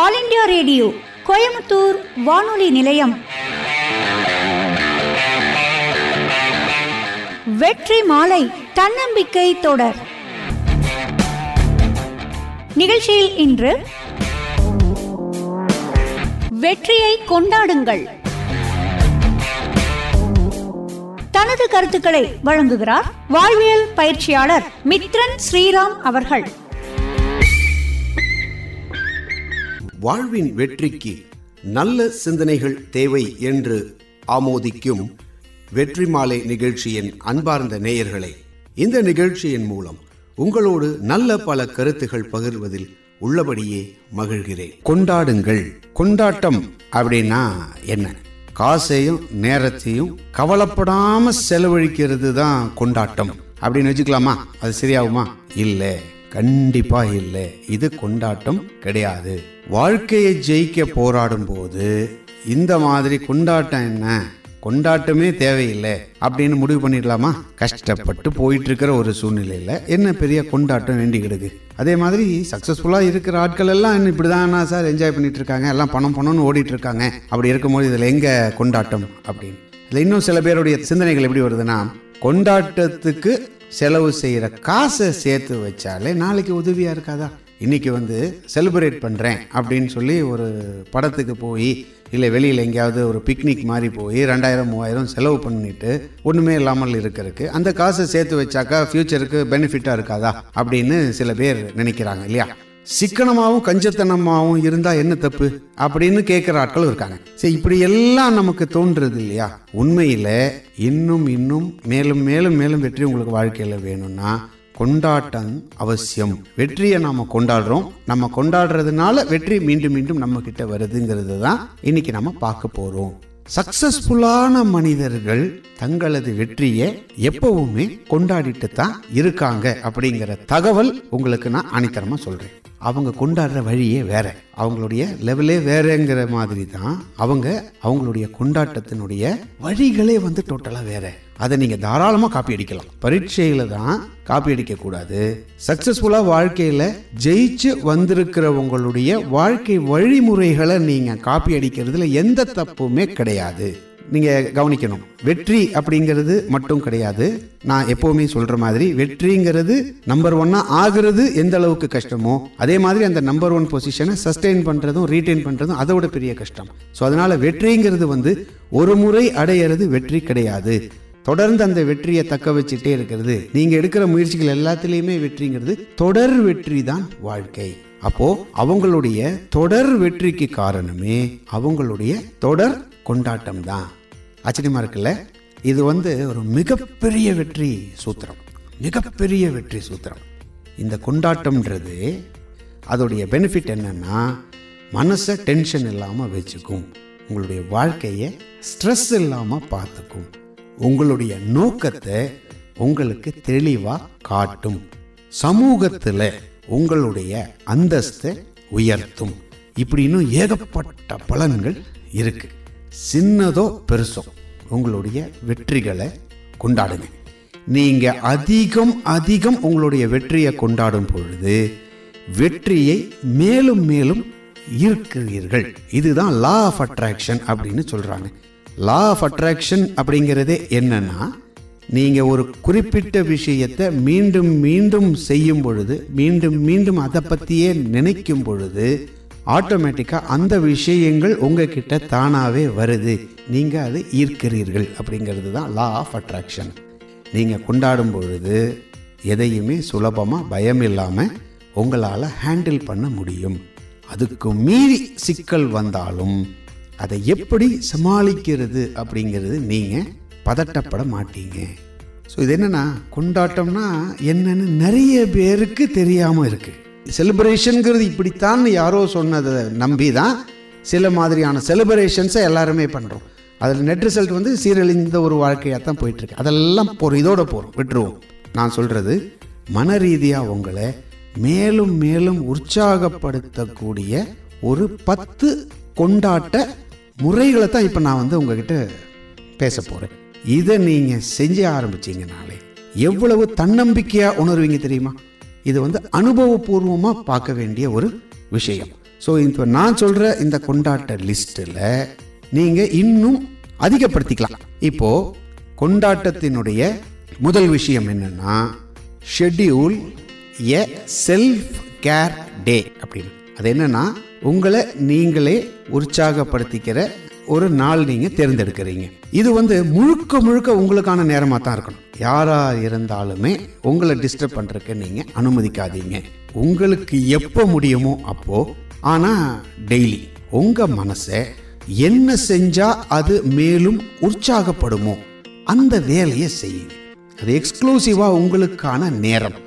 All India radio Coimbatore வானொலி நிலையம். வெற்றி மாலை தன்னம்பிக்கை தொடர். நிகழ்ச்சியில் இன்று வெற்றியை கொண்டாடுங்கள். தனது கருத்துக்களை வழங்குகிறார் வாழ்வியல் பயிற்சியாளர் மித்ரன் ஸ்ரீராம் அவர்கள். வாழ்வின் வெற்றிக்கு நல்ல சிந்தனைகள் தேவை என்று ஆமோதிக்கும் வெற்றி மாலை நிகழ்ச்சியின் அன்பார்ந்த நேயர்களை இந்த நிகழ்ச்சியின் மூலம் உங்களோடு நல்ல பல கருத்துகள் பகிர்வதில் உள்ளபடியே மகிழ்கிறேன். கொண்டாடுங்கள். கொண்டாட்டம் அப்படின்னா என்ன? காசையும் நேரத்தையும் கவலைப்படாம செலவழிக்கிறது தான் கொண்டாட்டம். அப்படின்னு வச்சுக்கலாமா? அது சரியாகுமா? இல்லை. கண்டிப்பா இல்லை. இது கொண்டாட்டம் கிடையாது. வாழ்க்கையை ஜெயிக்க போராடும் போது இந்த மாதிரி கொண்டாட்டம் என்ன? கொண்டாட்டமே தேவையில்லை அப்படின்னு முடிவு பண்ணிடலாமா? கஷ்டப்பட்டு போயிட்டு இருக்கிற ஒரு சூழ்நிலையில என்ன பெரிய கொண்டாட்டம் வேண்டி கிடக்கு? அதே மாதிரி சக்சஸ்ஃபுல்லா இருக்கிற ஆட்கள் எல்லாம் இப்படிதான் சார்? என்ஜாய் பண்ணிட்டு இருக்காங்க எல்லாம் பணம் பணம்னு ஓடிட்டு இருக்காங்க அப்படி இருக்கும்போது இதுல எங்க கொண்டாட்டம் அப்படின்னு? இதுல இன்னும் சில பேருடைய சிந்தனைகள் எப்படி வருதுன்னா கொண்டாட்டத்துக்கு செலவு செய்கிற காசை சேர்த்து வச்சாலே நாளைக்கு உதவியாக இருக்காதா? இன்னைக்கு வந்து செலிப்ரேட் பண்ணுறேன் அப்படின்னு சொல்லி ஒரு படத்துக்கு போய் இல்லை வெளியில் எங்கேயாவது ஒரு பிக்னிக் மாதிரி போய் ரெண்டாயிரம் மூவாயிரம் செலவு பண்ணிட்டு ஒன்றுமே இல்லாமல் இருக்கிறதுக்கு அந்த காசை சேர்த்து வச்சாக்கா ஃப்யூச்சருக்கு பெனிஃபிட்டாக இருக்காதா? அப்படின்னு சில பேர் நினைக்கிறாங்க இல்லையா? சிக்கனமாகவும் கஞ்சத்தனமாகவும் இருந்தால் என்ன தப்பு? அப்படின்னு கேட்குற ஆட்களும் இருக்காங்க. சரி இப்படி எல்லாம் நமக்கு தோன்றுறது இல்லையா? உண்மையில் இன்னும் இன்னும் மேலும் மேலும் மேலும் வெற்றி உங்களுக்கு வாழ்க்கையில் வேணும்னா கொண்டாட்டம் அவசியம். வெற்றியை நாம கொண்டாடுறோம். நம்ம கொண்டாடுறதுனால வெற்றி மீண்டும் மீண்டும் நம்ம கிட்ட வருதுங்கிறது தான் இன்னைக்கு நம்ம பார்க்க போறோம். சக்சஸ்ஃபுல்லான மனிதர்கள் தங்களது வெற்றியை எப்பவுமே கொண்டாடிட்டு தான் இருக்காங்க அப்படிங்கிற தகவல் உங்களுக்கு நான் அனித்தரமா சொல்றேன். அவங்க கொண்டாடுற வழியே வேற. அவங்களுடைய லெவலே வேறங்கிற மாதிரி தான் அவங்க அவங்களுடைய கொண்டாட்டத்தினுடைய வழிகளே வந்து டோட்டலாக வேற. அதை நீங்கள் தாராளமாக காப்பி அடிக்கலாம். பரீட்சையில தான் காப்பி அடிக்க கூடாது. வாழ்க்கையில் ஜெயிச்சு வந்திருக்கிறவங்களுடைய வாழ்க்கை வழிமுறைகளை நீங்கள் காப்பி அடிக்கிறதுல எந்த தப்புமே கிடையாது. நீங்கள் கவனிக்கணும். வெற்றி அப்படிங்கிறது மட்டும் கிடையாது. நான் எப்போவுமே சொல்கிற மாதிரி வெற்றிங்கிறது நம்பர் ஒன்னாக ஆகிறது எந்த அளவுக்கு கஷ்டமோ அதே மாதிரி அந்த நம்பர் ஒன் பொசிஷனை சஸ்டெயின் பண்ணுறதும் ரீட்டைன் பண்ணுறதும் அதை விட பெரிய கஷ்டம். ஸோ அதனால் வெற்றிங்கிறது வந்து ஒரு முறை அடையிறது வெற்றி கிடையாது. தொடர்ந்து அந்த வெற்றியை தக்க வச்சுட்டே இருக்கிறது. நீங்கள் எடுக்கிற முயற்சிகள் எல்லாத்துலேயுமே வெற்றிங்கிறது தொடர் வெற்றி தான் வாழ்க்கை. அப்போ அவங்களுடைய தொடர் வெற்றிக்கு காரணமே அவங்களுடைய தொடர் கொண்டாட்டம் தான் ஆச்சரியமா இருக்குல்ல? இது வந்து ஒரு மிகப்பெரிய வெற்றி சூத்திரம். மிகப்பெரிய வெற்றி சூத்திரம். இந்த கொண்டாட்டம்ன்றது அதோடைய பெனிஃபிட் என்னன்னா மனசை டென்ஷன் இல்லாமல் வச்சுக்கும். உங்களுடைய வாழ்க்கையை ஸ்ட்ரெஸ் இல்லாமல் பார்த்துக்கும். உங்களுடைய நோக்கத்தை உங்களுக்கு தெளிவாக காட்டும். சமூகத்தில் உங்களுடைய அந்தஸ்தை உயர்த்தும். இப்படின்னு ஏகப்பட்ட பலன்கள் இருக்கு. சின்னதோ பெருசோ உங்களுடைய வெற்றிகளை கொண்டாடுங்க. நீங்க அதிகம் அதிகம் உங்களுடைய வெற்றியை கொண்டாடும் பொழுது வெற்றியை மேலும் மேலும் ஈர்க்கிறீர்கள். இதுதான் லா ஆஃப் அட்ராக்ஷன் அப்படின்னு சொல்றாங்க. லா ஆஃப் அட்ராக்ஷன் அப்படிங்கிறதே என்னன்னா நீங்கள் ஒரு குறிப்பிட்ட விஷயத்தை மீண்டும் மீண்டும் செய்யும் பொழுது மீண்டும் மீண்டும் அதை பற்றியே நினைக்கும் பொழுது ஆட்டோமேட்டிக்காக அந்த விஷயங்கள் உங்ககிட்ட தானாகவே வருது. நீங்கள் அதை ஈர்க்கிறீர்கள் அப்படிங்கிறது தான் லா ஆஃப் அட்ராக்ஷன் நீங்கள் கொண்டாடும் பொழுது எதையுமே சுலபமாக பயம் இல்லாமல் உங்களால் ஹேண்டில் பண்ண முடியும். அதுக்கு மீறி சிக்கல் வந்தாலும் அதை எப்படி சமாளிக்கிறது அப்படிங்கிறது நீங்கள் பதட்டப்பட மாட்டீங்க ஸோ இது என்னென்னா கொண்டாட்டம்னா என்னன்னு நிறைய பேருக்கு தெரியாமல் இருக்குது செலிப்ரேஷனுங்கிறது இப்படித்தான் யாரோ சொன்னதை நம்பி தான் சில மாதிரியான செலிப்ரேஷன்ஸை எல்லாருமே பண்ணுறோம் அதில் நெட் ரிசல்ட் வந்து சீரழிந்த ஒரு வாழ்க்கையாக தான் போயிட்டுருக்கு. அதெல்லாம் போகிறோம் இதோட போகிறோம் விட்டுருவோம். நான் சொல்கிறது மன ரீதியாக உங்களை மேலும் மேலும் உற்சாகப்படுத்தக்கூடிய ஒரு பத்து கொண்டாட்ட முறைகளை தான் இப்போ நான் வந்து உங்ககிட்ட பேச போகிறேன் இதை நீங்கள் செஞ்ச ஆரம்பிச்சீங்கனாலே எவ்வளவு தன்னம்பிக்கையாக உணர்வீங்க தெரியுமா? இது வந்து அனுபவபூர்வமாக பார்க்க வேண்டிய ஒரு விஷயம். ஸோ இப்போ நான் சொல்கிற இந்த கொண்டாட்ட லிஸ்ட்டில் நீங்கள் இன்னும் அதிகப்படுத்திக்கலாம். இப்போ கொண்டாட்டத்தினுடைய முதல் விஷயம் என்னன்னா schedule a self care day அப்படின்னு. அது என்னன்னா உங்களை நீங்களே உற்சாகப்படுத்திக்கிற ஒரு நாள் நீங்க தேர்ந்தெடுக்கிறீங்க. இது வந்து முழுக்க முழுக்க உங்களுக்கான நேரமா தான் இருக்கணும். யாரா இருந்தாலுமே உங்களை டிஸ்டர்ப் பண்றதுக்கு நீங்க அனுமதிக்காதீங்க. உங்களுக்கு எப்போ முடியுமோ அப்போ. ஆனா டெய்லி உங்க மனசை என்ன செஞ்சா அது மேலும் உற்சாகப்படுமோ அந்த வேலையை செய்யுங்க. அது எக்ஸ்க்ளூசிவா உங்களுக்கான நேரம்.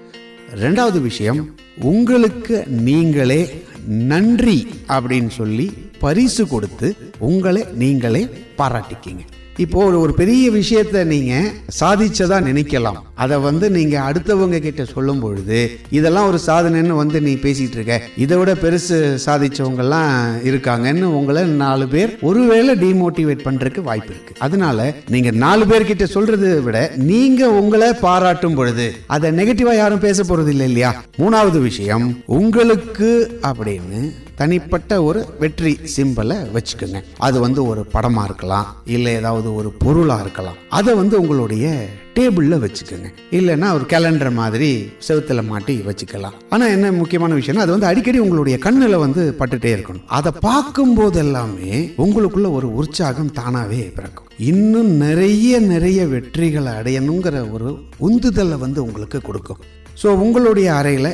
ரெண்டாவது விஷயம் உங்களுக்கு நீங்களே நன்றி அப்படின்னு சொல்லி பரிசு கொடுத்து உங்களை நீங்களே பாராட்டிக்கிங்க. இப்போ ஒரு ஒரு பெரிய விஷயத்த நீங்க சாதிச்சதா நினைக்கலாம். அதை வந்து நீங்க அடுத்தவங்க கிட்ட சொல்லும் பொழுது இதெல்லாம் ஒரு சாதனைன்னு வந்து நீ பேசிட்டு இருக்க. இதை விட பெருசு சாதிச்சவங்க எல்லாம் இருக்காங்கன்னு உங்களை நாலு பேர் ஒருவேளை டிமோட்டிவேட் பண்றதுக்கு வாய்ப்பு இருக்கு. அதனால நீங்க நாலு பேர்கிட்ட சொல்றதை விட நீங்க உங்களை பாராட்டும் பொழுது அதை நெகட்டிவா யாரும் பேச போறது இல்லை இல்லையா? மூணாவது விஷயம் உங்களுக்கு அப்படின்னு தனிப்பட்ட ஒரு வெற்றி சிம்பலை வச்சுக்கோங்க. அது வந்து ஒரு படமா இருக்கலாம் இல்லை ஏதாவது ஒரு பொருளா இருக்கலாம். அதை வந்து உங்களுடைய டேபிளில் வச்சுக்கோங்க. இல்லைன்னா ஒரு கேலண்டர் மாதிரி செவுத்துல மாட்டி வச்சுக்கலாம். ஆனால் என்ன முக்கியமான விஷயம்னா அது வந்து அடிக்கடி உங்களுடைய கண்ணில் வந்து பட்டுட்டே இருக்கணும். அதை பார்க்கும் போது எல்லாமே உங்களுக்குள்ள ஒரு உற்சாகம் தானாகவே பிறக்கும். இன்னும் நிறைய நிறைய வெற்றிகளை அடையணுங்கிற ஒரு உந்துதலை வந்து உங்களுக்கு கொடுக்கும். ஸோ உங்களுடைய அறையில்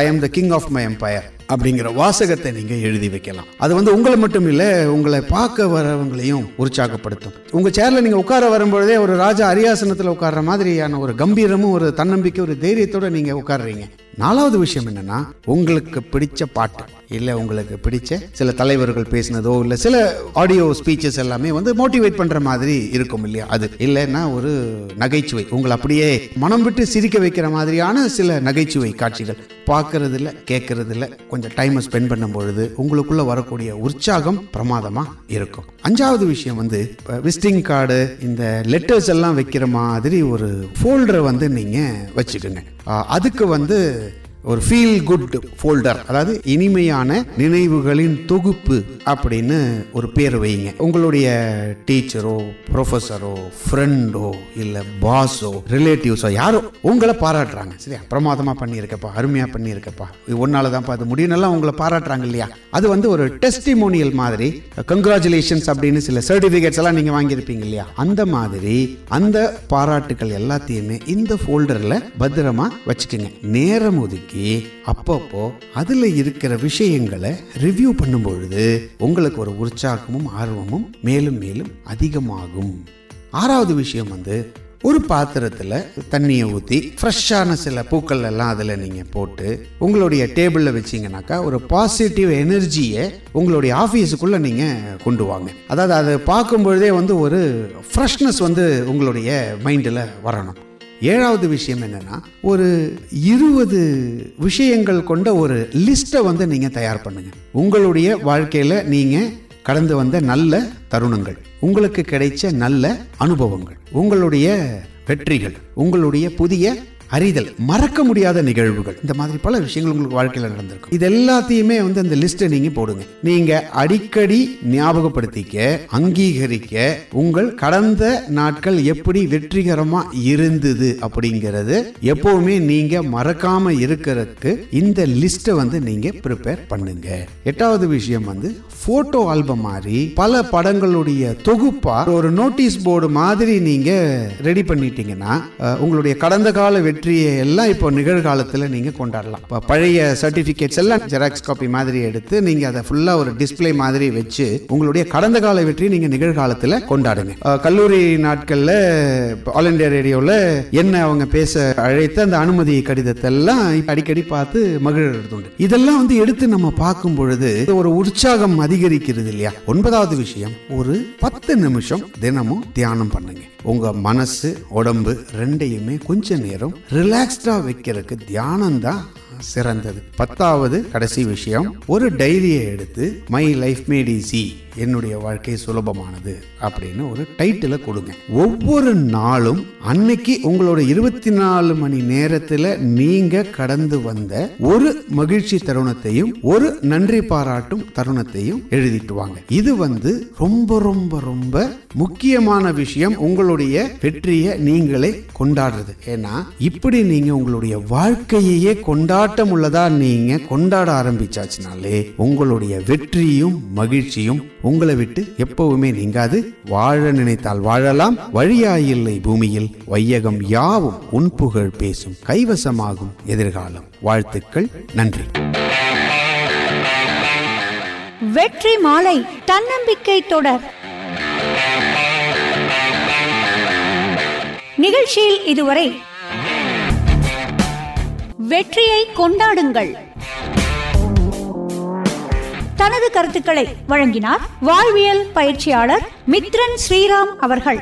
I am the king of my empire அப்படிங்கிற வாசகத்தை நீங்க எழுதி வைக்கலாம். அது வந்து உங்களை மட்டும் இல்லை உங்களை பார்க்க வரவங்களையும் உற்சாகப்படுத்தும். உங்க சேர்ல நீங்க உட்கார வரும்பொழுதே ஒரு ராஜா அரியாசனத்தில் உட்கார்ற மாதிரியான ஒரு கம்பீரமும் ஒரு தன்னம்பிக்கை ஒரு தைரியத்தோட நீங்க உட்காடுறீங்க நாலாவது விஷயம் என்னன்னா உங்களுக்கு பிடிச்ச பாட்டு. இல்லை உங்களுக்கு பிடிச்ச சில தலைவர்கள் பேசினதோ இல்லை சில ஆடியோ ஸ்பீச்சஸ் எல்லாமே வந்து மோட்டிவேட் பண்ணுற மாதிரி இருக்கும் இல்லையா? அது இல்லைன்னா ஒரு நகைச்சுவை. உங்களை அப்படியே மனம் விட்டு சிரிக்க வைக்கிற மாதிரியான சில நகைச்சுவை காட்சிகள். பார்க்கறதுல கேட்கறதுல கொஞ்சம் டைமை ஸ்பெண்ட் பண்ணும் பொழுது உங்களுக்குள்ள வரக்கூடிய உற்சாகம் பிரமாதமா இருக்கும். அஞ்சாவது விஷயம் வந்து விசிட்டிங் கார்டு இந்த லெட்டர்ஸ் எல்லாம் வைக்கிற மாதிரி ஒரு ஃபோல்டரை வந்து நீங்க வச்சுக்கோங்க. அதுக்கு வந்து ஒரு ஃபீல் குட் ஃபோல்டர் அதாவது இனிமையான நினைவுகளின் தொகுப்பு அப்படின்னு ஒரு பேர் வைங்க. உங்களுடைய டீச்சரோ ப்ரொஃபஸரோ ஃப்ரெண்டோ இல்லை பாஸோ ரிலேட்டிவ்ஸோ யாரோ உங்களை பாராட்டுறாங்க. சரியா? பிரமாதமாக பண்ணியிருக்கப்பா அருமையாக பண்ணியிருக்கப்பா. ஒன்னால தான்ப்பா அது முடியும்னெல்லாம் உங்களை பாராட்டுறாங்க இல்லையா? அது வந்து ஒரு டெஸ்டிமோனியல் மாதிரி கங்க்ராச்சுலேஷன்ஸ் அப்படின்னு சில சர்டிஃபிகேட்ஸ் எல்லாம் நீங்கள் வாங்கியிருப்பீங்க இல்லையா? அந்த மாதிரி அந்த பாராட்டுகள் எல்லாத்தையுமே இந்த ஃபோல்டரில் பத்திரமா வச்சுக்கோங்க. நேரம் ஒதுக்கி அப்பப்போ அதுல இருக்கிற விஷயங்களை ரிவ்யூ பண்ணும் பொழுது உங்களுக்கு ஒரு உற்சாகமும் ஆர்வமும் மேலும் மேலும் அதிகமாகும். ஆறாவது விஷயம் வந்து ஒரு பாத்திரத்தில் தண்ணியை ஊற்றி ஃப்ரெஷ்ஷான சில பூக்கள் எல்லாம் அதில் நீங்கள் போட்டு உங்களுடைய டேபிளில் வச்சிங்கனாக்கா ஒரு பாசிட்டிவ் எனர்ஜியை உங்களுடைய ஆஃபீஸுக்குள்ளே நீங்கள் கொண்டு வாங்க. அதாவது அதை பார்க்கும்பொழுதே வந்து ஒரு ஃப்ரெஷ்னஸ் வந்து உங்களுடைய மைண்டில் வரணும். ஏழாவது விஷயம் என்னென்னா ஒரு இருபது விஷயங்கள் கொண்ட ஒரு லிஸ்ட்டை வந்து நீங்கள் தயார் பண்ணுங்கள் உங்களுடைய வாழ்க்கையில் நீங்கள் கடந்து வந்த நல்ல தருணங்கள் உங்களுக்கு கிடைச்ச நல்ல அனுபவங்கள் உங்களுடைய வெற்றிகள் உங்களுடைய புதிய அறிதல் மறக்க முடியாத நிகழ்வுகள். இந்த மாதிரி பல விஷயங்கள் உங்களுக்கு வாழ்க்கையில் நடந்திருக்கும். இது எல்லாத்தையுமே வந்து அந்த லிஸ்ட்டை நீங்க போடுங்க. நீங்க அடிக்கடி ஞாபகப்படுத்திக்க அங்கீகரிக்க உங்கள் கடந்த நாட்கள் எப்படி வெற்றிகரமா இருந்தது அப்படிங்கிறது எப்பவுமே நீங்க மறக்காம இருக்கிறதுக்கு இந்த லிஸ்ட்டை வந்து நீங்க ப்ரிப்பேர் பண்ணுங்க. எட்டாவது விஷயம் வந்து போட்டோ ஆல்பம் மாதிரி பல படங்களுடைய தொகுப்பா ஒரு நோட்டீஸ் போர்டு மாதிரி நீங்க ரெடி பண்ணிட்டீங்கன்னா உங்களுடைய கடந்த கால வெற்றியை எல்லாம் இப்போ நிகழ்காலத்தில் நீங்கள் கொண்டாடலாம். இப்போ பழைய சர்டிஃபிகேட்ஸ் எல்லாம் ஜெராக்ஸ் காப்பி மாதிரி எடுத்து நீங்கள் அதை ஃபுல்லாக ஒரு டிஸ்ப்ளே மாதிரி வச்சு உங்களுடைய கடந்த கால வெற்றியை நீங்கள் நிகழ்காலத்தில் கொண்டாடுங்க. கல்லூரி நாட்களில் ஆல் இண்டியா ரேடியோவில் என்ன அவங்க பேச அழைத்த அந்த அனுமதி கடிதத்தை எல்லாம் அடிக்கடி பார்த்து மகிழ்றது உண்டு இதெல்லாம் வந்து எடுத்து நம்ம பார்க்கும் பொழுது ஒரு உற்சாகம் அதிகரிக்கிறது இல்லையா? ஒன்பதாவது விஷயம் ஒரு பத்து நிமிஷம் தினமும் தியானம் பண்ணுங்க. உங்கள் மனசு உடம்பு ரெண்டையுமே கொஞ்ச நேரம் ரிலாக்ஸ்டாக வைக்கிறதுக்கு தியானம் தான் சிறந்தது. பத்தாவது கடைசி விஷயம் ஒரு டைரியை எடுத்து மை லைஃப் மேட் ஈஸி என்னுடைய வாழ்க்கை சுலபமானது அப்படின்னு ஒரு டைட்டிலை கொடுங்க. ஒவ்வொரு நாளும் அன்னைக்கு உங்களோட இருபத்தி நாலு மணி நேரத்துல நீங்க கடந்து வந்த ஒரு மகிழ்ச்சி தருணத்தையும் ஒரு நன்றி பாராட்டும் தருணத்தையும் எழுதிட்டு வாங்க. இது வந்து ரொம்ப ரொம்ப ரொம்ப முக்கியமான விஷயம். உங்களுடைய வெற்றியை நீங்களே கொண்டாடுறது. ஏன்னா இப்படி நீங்க உங்களுடைய வாழ்க்கையையே கொண்டாட்டம் உள்ளதா நீங்க கொண்டாட ஆரம்பிச்சாச்சுனாலே உங்களுடைய வெற்றியும் மகிழ்ச்சியும் உங்களை விட்டு எப்பவுமே நீங்காது. வாழ நினைத்தால் வாழலாம். வழியாயில்லை பூமியில். வையகம் யாவும் உன் புகழ் பேசும் கைவசமாகும் எதிர்காலம். வாழ்த்துக்கள். நன்றி. வெற்றி மாலை. தன்னம்பிக்கை தொடர். நிகழ்ச்சியில் இதுவரை வெற்றியை கொண்டாடுங்கள். தனது கருத்துக்களை வழங்கினார் வாழ்வியல் பயிற்சியாளர் மித்ரன் ஸ்ரீராம் அவர்கள்.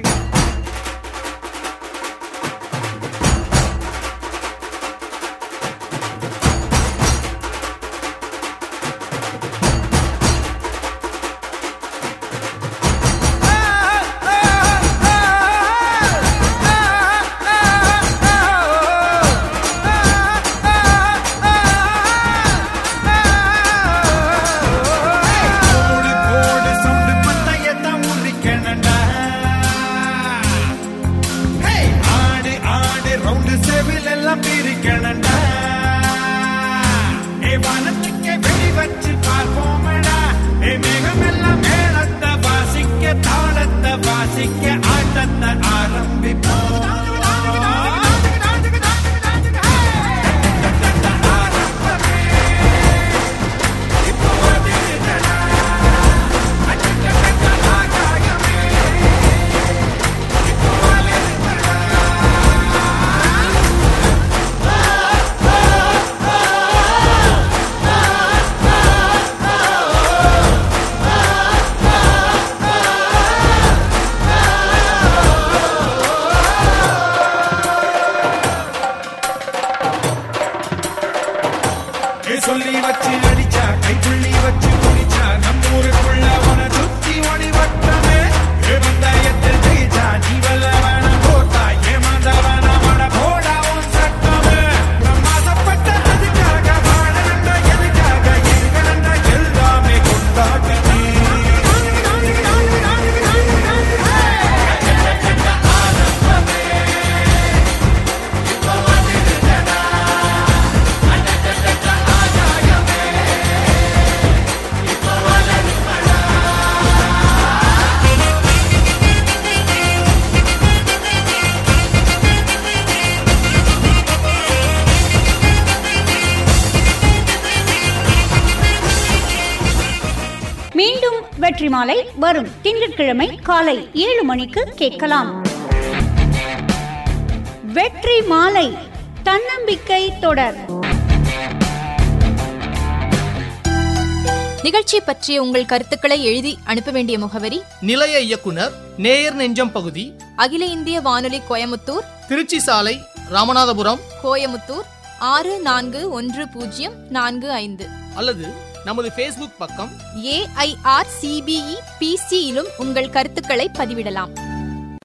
வெற்றி மாலை வரும் திங்கட்கிழமை காலை ஏழு மணிக்கு கேட்கலாம். வெற்றி மாலை தன்னம்பிக்கை தொடர். நிகழ்ச்சி பற்றிய உங்கள் கருத்துக்களை எழுதி அனுப்ப வேண்டிய முகவரி நிலைய இயக்குனர் நேயர் நெஞ்சம் பகுதி அகில இந்திய வானொலி கோயமுத்தூர் திருச்சி சாலை ராமநாதபுரம் கோயமுத்தூர் ஆறு நான்கு ஒன்று பூஜ்ஜியம் நான்கு ஐந்து. அல்லது நமது ஃபேஸ்புக் பக்கம் ஏஐஆர் சிபிஇ பிசியிலும் உங்கள் கருத்துக்களை பதிவிடலாம்.